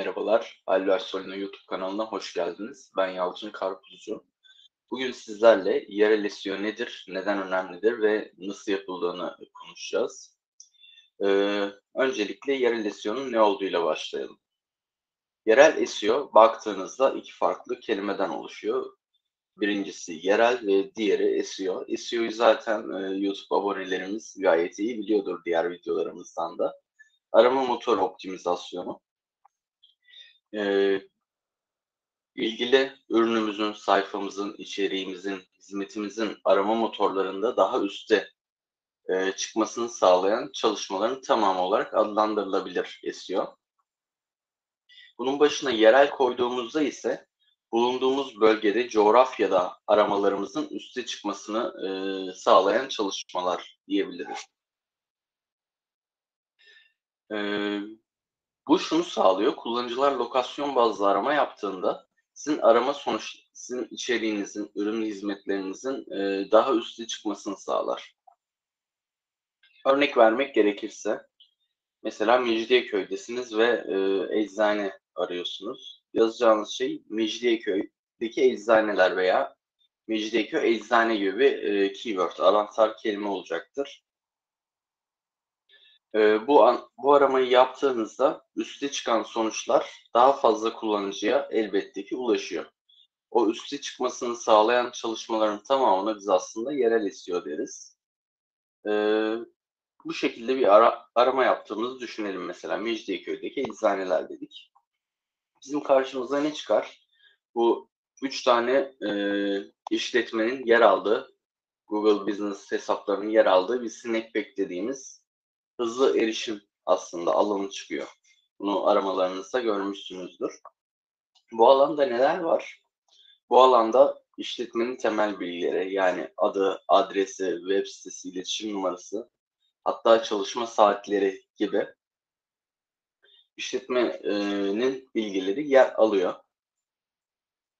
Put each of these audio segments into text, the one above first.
Merhabalar, Alver Solino YouTube kanalına hoş geldiniz. Ben Yalçın Karpuzcu. Bugün sizlerle yerel SEO nedir, neden önemlidir ve nasıl yapıldığını konuşacağız. Ee, öncelikle yerel SEO'nun ne olduğuyla başlayalım. Yerel SEO baktığınızda iki farklı kelimeden oluşuyor. Birincisi yerel ve diğeri SEO. SEO'yu zaten e, YouTube abonelerimiz gayet iyi biliyordur diğer videolarımızdan da. Arama motor optimizasyonu e, ilgili ürünümüzün, sayfamızın, içeriğimizin, hizmetimizin arama motorlarında daha üstte e, çıkmasını sağlayan çalışmaların tamamı olarak adlandırılabilir SEO. Bunun başına yerel koyduğumuzda ise bulunduğumuz bölgede coğrafyada aramalarımızın üste çıkmasını e, sağlayan çalışmalar diyebiliriz. E, bu şunu sağlıyor. Kullanıcılar lokasyon bazlı arama yaptığında sizin arama sonuç, sizin içeriğinizin, ürün hizmetlerinizin e, daha üste çıkmasını sağlar. Örnek vermek gerekirse, mesela Mecidiyeköy'desiniz ve e, eczane arıyorsunuz. Yazacağınız şey Mecidiyeköy'deki eczaneler veya Mecidiyeköy eczane gibi e, keyword, anahtar kelime olacaktır. E, bu an, bu aramayı yaptığınızda üste çıkan sonuçlar daha fazla kullanıcıya elbette ki ulaşıyor. O üste çıkmasını sağlayan çalışmaların tamamına biz aslında yerel SEO deriz. E, bu şekilde bir ara, arama yaptığımızı düşünelim mesela Mecidiyeköy'deki eczaneler dedik. Bizim karşımıza ne çıkar? Bu üç tane e, işletmenin yer aldığı Google Business hesaplarının yer aldığı bir snackback dediğimiz hızlı erişim aslında alanı çıkıyor. Bunu aramalarınızda görmüşsünüzdür. Bu alanda neler var? Bu alanda işletmenin temel bilgileri yani adı, adresi, web sitesi, iletişim numarası, hatta çalışma saatleri gibi işletmenin bilgileri yer alıyor.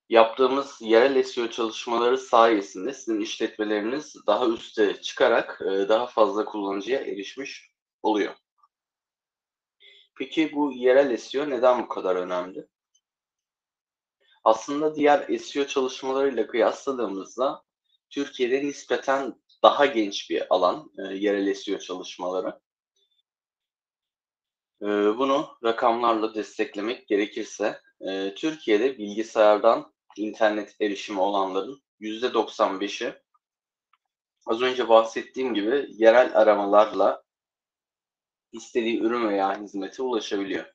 Yaptığımız yerel SEO çalışmaları sayesinde sizin işletmeleriniz daha üste çıkarak daha fazla kullanıcıya erişmiş oluyor. Peki bu yerel SEO neden bu kadar önemli? Aslında diğer SEO çalışmalarıyla kıyasladığımızda Türkiye'de nispeten daha genç bir alan e, yerel SEO çalışmaları. E, bunu rakamlarla desteklemek gerekirse e, Türkiye'de bilgisayardan internet erişimi olanların %95'i az önce bahsettiğim gibi yerel aramalarla istediği ürün veya hizmete ulaşabiliyor.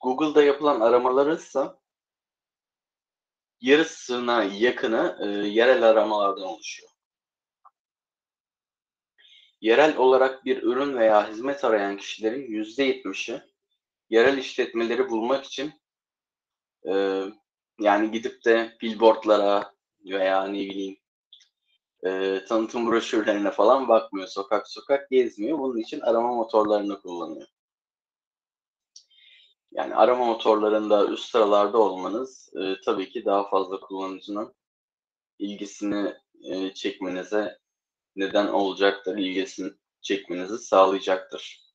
Google'da yapılan aramaları ise yarısına yakını e, yerel aramalardan oluşuyor. Yerel olarak bir ürün veya hizmet arayan kişilerin %70'i yerel işletmeleri bulmak için e, yani gidip de billboardlara veya ne bileyim e, tanıtım broşürlerine falan bakmıyor. Sokak sokak gezmiyor. Bunun için arama motorlarını kullanıyor. Yani arama motorlarında üst sıralarda olmanız e, tabii ki daha fazla kullanıcının ilgisini e, çekmenize neden olacaktır, ilgisini çekmenizi sağlayacaktır.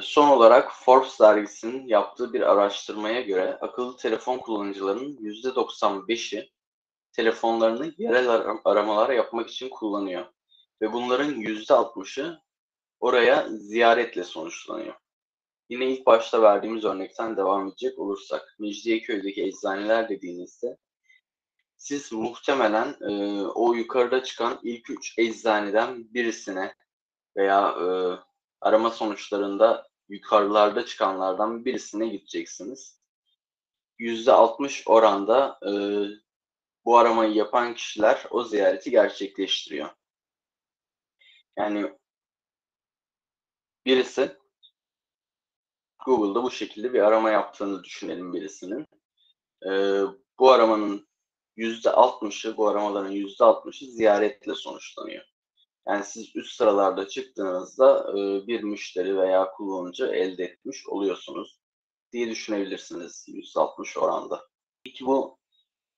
Son olarak Forbes dergisinin yaptığı bir araştırmaya göre akıllı telefon kullanıcılarının %95'i telefonlarını yerel ar- aramalar yapmak için kullanıyor. Ve bunların %60'ı oraya ziyaretle sonuçlanıyor. Yine ilk başta verdiğimiz örnekten devam edecek olursak, Mecidiyeköy'deki eczaneler dediğinizde siz muhtemelen e, o yukarıda çıkan ilk üç eczaneden birisine veya e, arama sonuçlarında yukarılarda çıkanlardan birisine gideceksiniz. %60 oranda e, bu aramayı yapan kişiler o ziyareti gerçekleştiriyor. Yani birisi Google'da bu şekilde bir arama yaptığını düşünelim birisinin. Ee, bu aramanın %60'ı, bu aramaların %60'ı ziyaretle sonuçlanıyor. Yani siz üst sıralarda çıktığınızda e, bir müşteri veya kullanıcı elde etmiş oluyorsunuz diye düşünebilirsiniz %60 oranda. Peki bu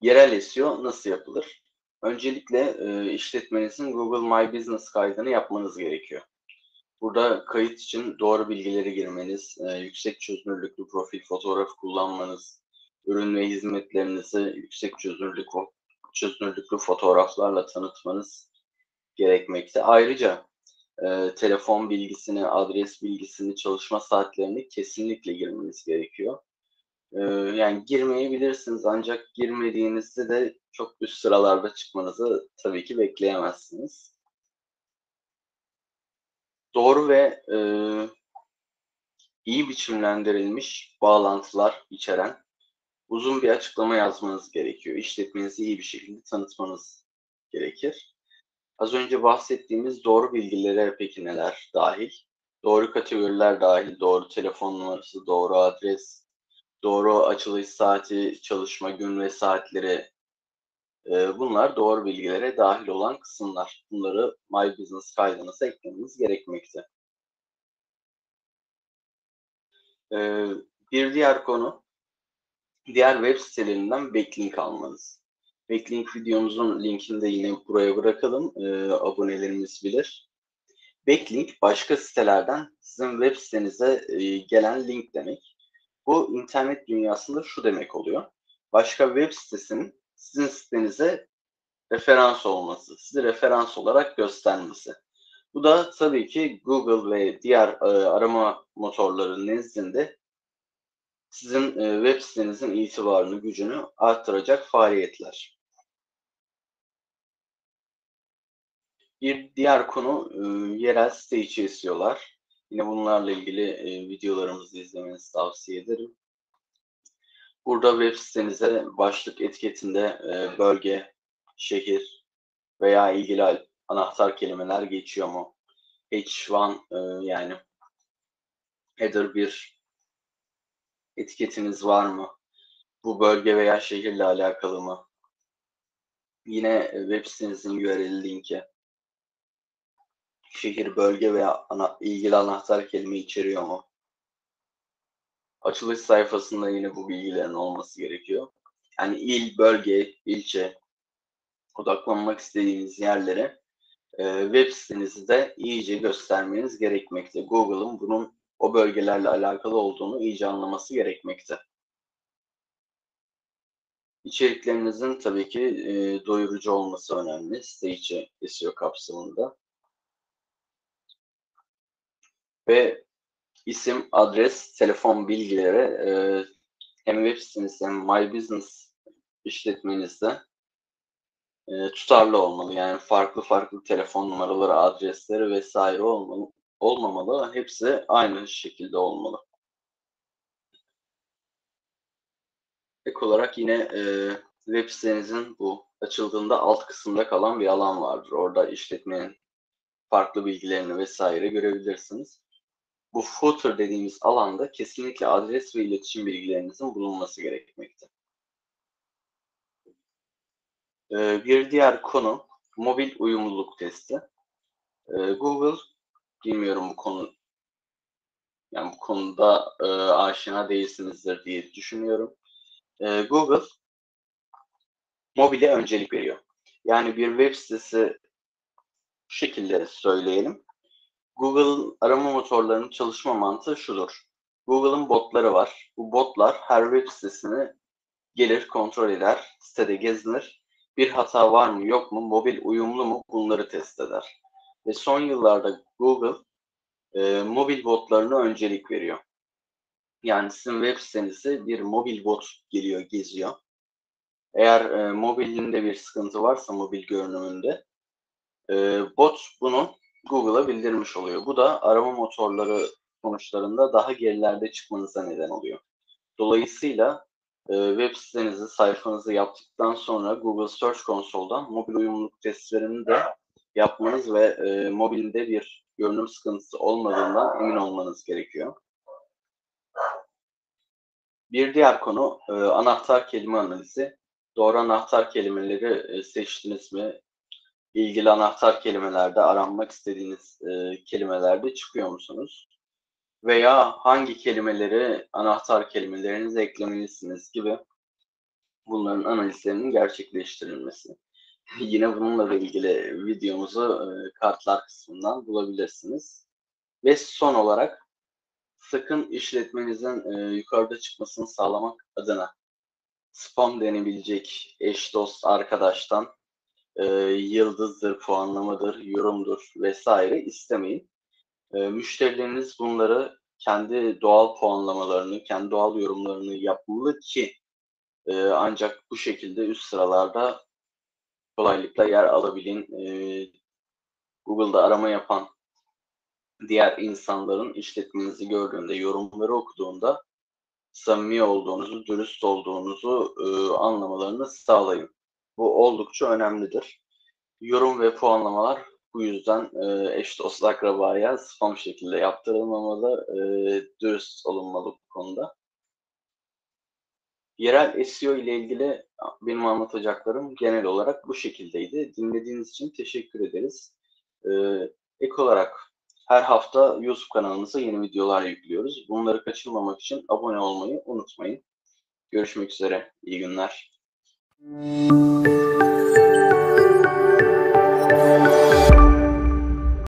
Yerel SEO nasıl yapılır? Öncelikle e, işletmenizin Google My Business kaydını yapmanız gerekiyor. Burada kayıt için doğru bilgileri girmeniz, e, yüksek çözünürlüklü profil fotoğrafı kullanmanız, ürün ve hizmetlerinizi yüksek çözünürlük çözünürlüklü fotoğraflarla tanıtmanız gerekmekte. Ayrıca e, telefon bilgisini, adres bilgisini, çalışma saatlerini kesinlikle girmeniz gerekiyor. Yani girmeyebilirsiniz ancak girmediğinizde de çok üst sıralarda çıkmanızı tabii ki bekleyemezsiniz. Doğru ve e, iyi biçimlendirilmiş bağlantılar içeren uzun bir açıklama yazmanız gerekiyor. İşletmenizi iyi bir şekilde tanıtmanız gerekir. Az önce bahsettiğimiz doğru bilgilere peki neler dahil? Doğru kategoriler dahil, doğru telefon numarası, doğru adres, doğru açılış saati, çalışma gün ve saatleri e, bunlar doğru bilgilere dahil olan kısımlar. Bunları My Business kaydınıza eklemeniz gerekmekte. E, bir diğer konu diğer web sitelerinden backlink almanız. Backlink videomuzun linkini de yine buraya bırakalım. E, abonelerimiz bilir. Backlink başka sitelerden sizin web sitenize e, gelen link demek. Bu internet dünyasında şu demek oluyor. Başka web sitesinin sizin sitenize referans olması, sizi referans olarak göstermesi. Bu da tabii ki Google ve diğer e, arama motorları nezdinde sizin e, web sitenizin itibarını, gücünü arttıracak faaliyetler. Bir diğer konu e, yerel site içi SEO'lar. Yine bunlarla ilgili e, videolarımızı izlemenizi tavsiye ederim. Burada web sitenize başlık etiketinde e, bölge, şehir veya ilgili anahtar kelimeler geçiyor mu? H1 e, yani header bir etiketiniz var mı? Bu bölge veya şehirle alakalı mı? Yine web sitenizin URL linki şehir, bölge veya ana, ilgili anahtar kelime içeriyor mu? Açılış sayfasında yine bu bilgilerin olması gerekiyor. Yani il, bölge, ilçe, odaklanmak istediğiniz yerlere e, web sitenizi de iyice göstermeniz gerekmekte. Google'ın bunun o bölgelerle alakalı olduğunu iyice anlaması gerekmekte. İçeriklerinizin tabii ki e, doyurucu olması önemli. Site içi SEO kapsamında. Ve isim, adres, telefon bilgileri e, hem web sitenizde hem My Business işletmenizde e, tutarlı olmalı. Yani farklı farklı telefon numaraları, adresleri vesaire olmalı, olmamalı. Hepsi aynı şekilde olmalı. Ek olarak yine e, web sitenizin bu açıldığında alt kısımda kalan bir alan vardır. Orada işletmenin farklı bilgilerini vesaire görebilirsiniz bu footer dediğimiz alanda kesinlikle adres ve iletişim bilgilerinizin bulunması gerekmekte. Ee, bir diğer konu mobil uyumluluk testi. Ee, Google bilmiyorum bu konu yani bu konuda e, aşina değilsinizdir diye düşünüyorum. Ee, Google mobile öncelik veriyor. Yani bir web sitesi şekilde söyleyelim. Google'ın arama motorlarının çalışma mantığı şudur. Google'ın botları var. Bu botlar her web sitesini gelir, kontrol eder, sitede gezinir. Bir hata var mı yok mu, mobil uyumlu mu bunları test eder. Ve son yıllarda Google e, mobil botlarına öncelik veriyor. Yani sizin web sitenize bir mobil bot geliyor, geziyor. Eğer e, mobilinde bir sıkıntı varsa mobil görünümünde e, bot bunu Google'a bildirmiş oluyor. Bu da arama motorları sonuçlarında daha gerilerde çıkmanıza neden oluyor. Dolayısıyla e, web sitenizi, sayfanızı yaptıktan sonra Google Search Console'dan mobil uyumluluk testlerini de yapmanız ve e, mobilde bir görünüm sıkıntısı olmadığından emin olmanız gerekiyor. Bir diğer konu e, anahtar kelime analizi. Doğru anahtar kelimeleri e, seçtiniz mi? İlgili anahtar kelimelerde aranmak istediğiniz e, kelimelerde çıkıyor musunuz? Veya hangi kelimeleri anahtar kelimelerinize eklemelisiniz gibi bunların analizlerinin gerçekleştirilmesi. Yine bununla da ilgili videomuzu e, kartlar kısmından bulabilirsiniz. Ve son olarak sakın işletmenizin e, yukarıda çıkmasını sağlamak adına spam denebilecek eş dost arkadaştan e, yıldızdır, puanlamadır, yorumdur vesaire istemeyin. E, müşterileriniz bunları kendi doğal puanlamalarını, kendi doğal yorumlarını yapmalı ki e, ancak bu şekilde üst sıralarda kolaylıkla yer alabilin. E, Google'da arama yapan diğer insanların işletmenizi gördüğünde, yorumları okuduğunda samimi olduğunuzu, dürüst olduğunuzu e, anlamalarını sağlayın. Bu oldukça önemlidir. Yorum ve puanlamalar bu yüzden e, eş dost akrabaya spam şekilde yaptırılmamalı, e, dürüst olunmalı bu konuda. Yerel SEO ile ilgili benim anlatacaklarım genel olarak bu şekildeydi. Dinlediğiniz için teşekkür ederiz. E, ek olarak her hafta YouTube kanalımıza yeni videolar yüklüyoruz. Bunları kaçırmamak için abone olmayı unutmayın. Görüşmek üzere. İyi günler. Música